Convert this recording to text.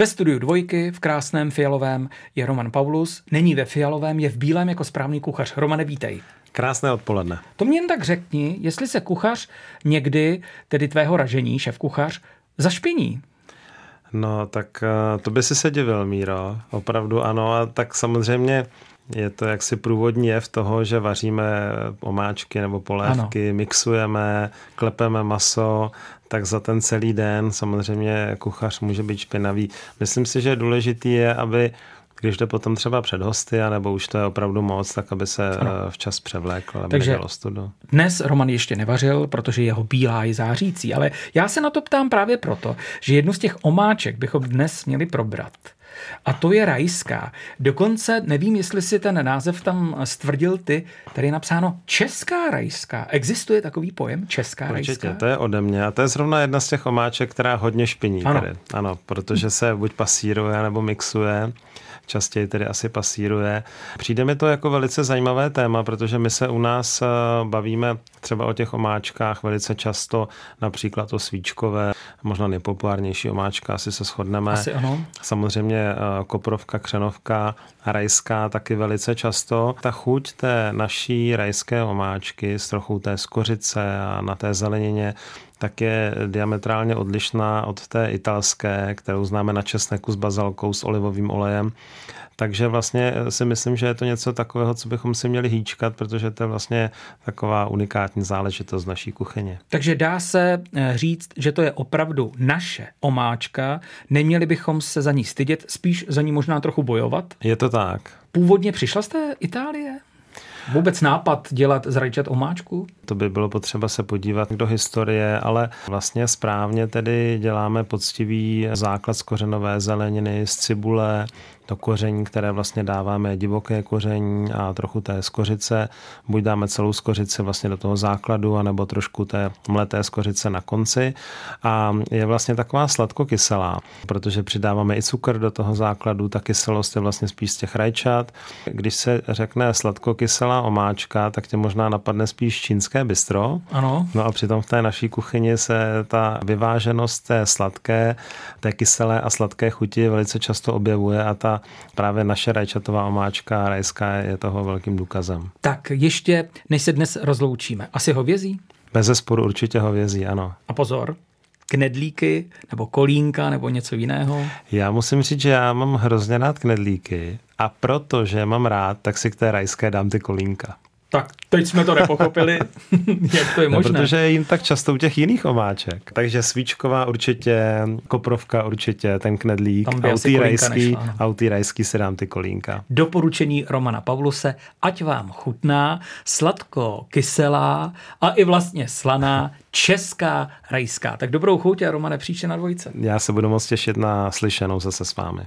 Ve studiu dvojky v krásném fialovém je Roman Paulus, není ve fialovém, je v bílém jako správný kuchař. Romane, vítej. Krásné odpoledne. To mě jen tak řekni, jestli se kuchař někdy, tedy tvého ražení, šéf kuchař, zašpiní. No, tak eh, to by si se divil, Míro. Opravdu ano. A tak samozřejmě je to jaksi průvodní jev toho, že vaříme omáčky nebo polévky, ano. mixujeme, klepeme maso, tak za ten celý den samozřejmě kuchař může být špinavý. Myslím si, že důležitý je, aby když jde potom třeba před hosty, nebo už to je opravdu moc, tak aby se ano. Eh, včas převlékl, aby Takže studu. dnes Roman ještě nevařil, protože jeho bílá je zářící, ale já se na to ptám právě proto, že jednu z těch omáček bychom dnes měli probrat. A to je rajská. Dokonce nevím, jestli si ten název tam stvrdil ty, tady je napsáno česká rajská. Existuje takový pojem česká Určitě, rajská? to je ode mě. A to je zrovna jedna z těch omáček, která hodně špiní. Ano. Tady. ano, protože se buď pasíruje nebo mixuje častěji tedy asi pasíruje. Přijde mi to jako velice zajímavé téma, protože my se u nás eh, bavíme třeba o těch omáčkách velice často, například o svíčkové, možná nejpopulárnější omáčka, asi se shodneme. Asi ano. Samozřejmě eh, koprovka, křenovka, rajská taky velice často. Ta chuť té naší rajské omáčky s trochou té skořice a na té zelenině tak je diametrálně odlišná od té italské, kterou známe na česneku s bazalkou, s olivovým olejem. Takže vlastně si myslím, že je to něco takového, co bychom si měli hýčkat, protože to je vlastně taková unikátní záležitost naší kuchyně. Takže dá se eh, říct, že to je opravdu naše omáčka. Neměli bychom se za ní stydět, spíš za ní možná trochu bojovat. Je to tak. Původně přišla z té Itálie? Vůbec nápad dělat z rajčat omáčku? To by bylo potřeba se podívat do historie, ale vlastně správně tedy děláme poctivý základ z kořenové zeleniny, z cibule, to koření, které vlastně dáváme, je divoké koření a trochu té skořice. Buď dáme celou skořici vlastně do toho základu, anebo trošku té mleté skořice na konci. A je vlastně taková sladkokyselá, protože přidáváme i cukr do toho základu, ta kyselost je vlastně spíš z těch rajčat. Když se řekne sladkokyselá omáčka, tak tě možná napadne spíš čínské bistro. Ano. No a přitom v té naší kuchyni se ta vyváženost té sladké, té kyselé a sladké chuti velice často objevuje a ta právě naše rajčatová omáčka rajská je toho velkým důkazem. Tak ještě, než se dnes rozloučíme, asi hovězí? Bez zesporu určitě hovězí, ano. A pozor, knedlíky nebo kolínka nebo něco jiného? Já musím říct, že já mám hrozně rád knedlíky a protože mám rád, tak si k té rajské dám ty kolínka. Tak teď jsme to nepochopili, jak to je no, možné. No, protože je jim tak často u těch jiných omáček. Takže svíčková určitě, koprovka určitě, ten knedlík, autý rajský, autý rajský se dám ty kolínka. Doporučení Romana Pavluse, ať vám chutná, sladko, kyselá a i vlastně slaná česká rajská. Tak dobrou chuť a Romane příště na dvojce. Já se budu moc těšit na slyšenou zase s vámi.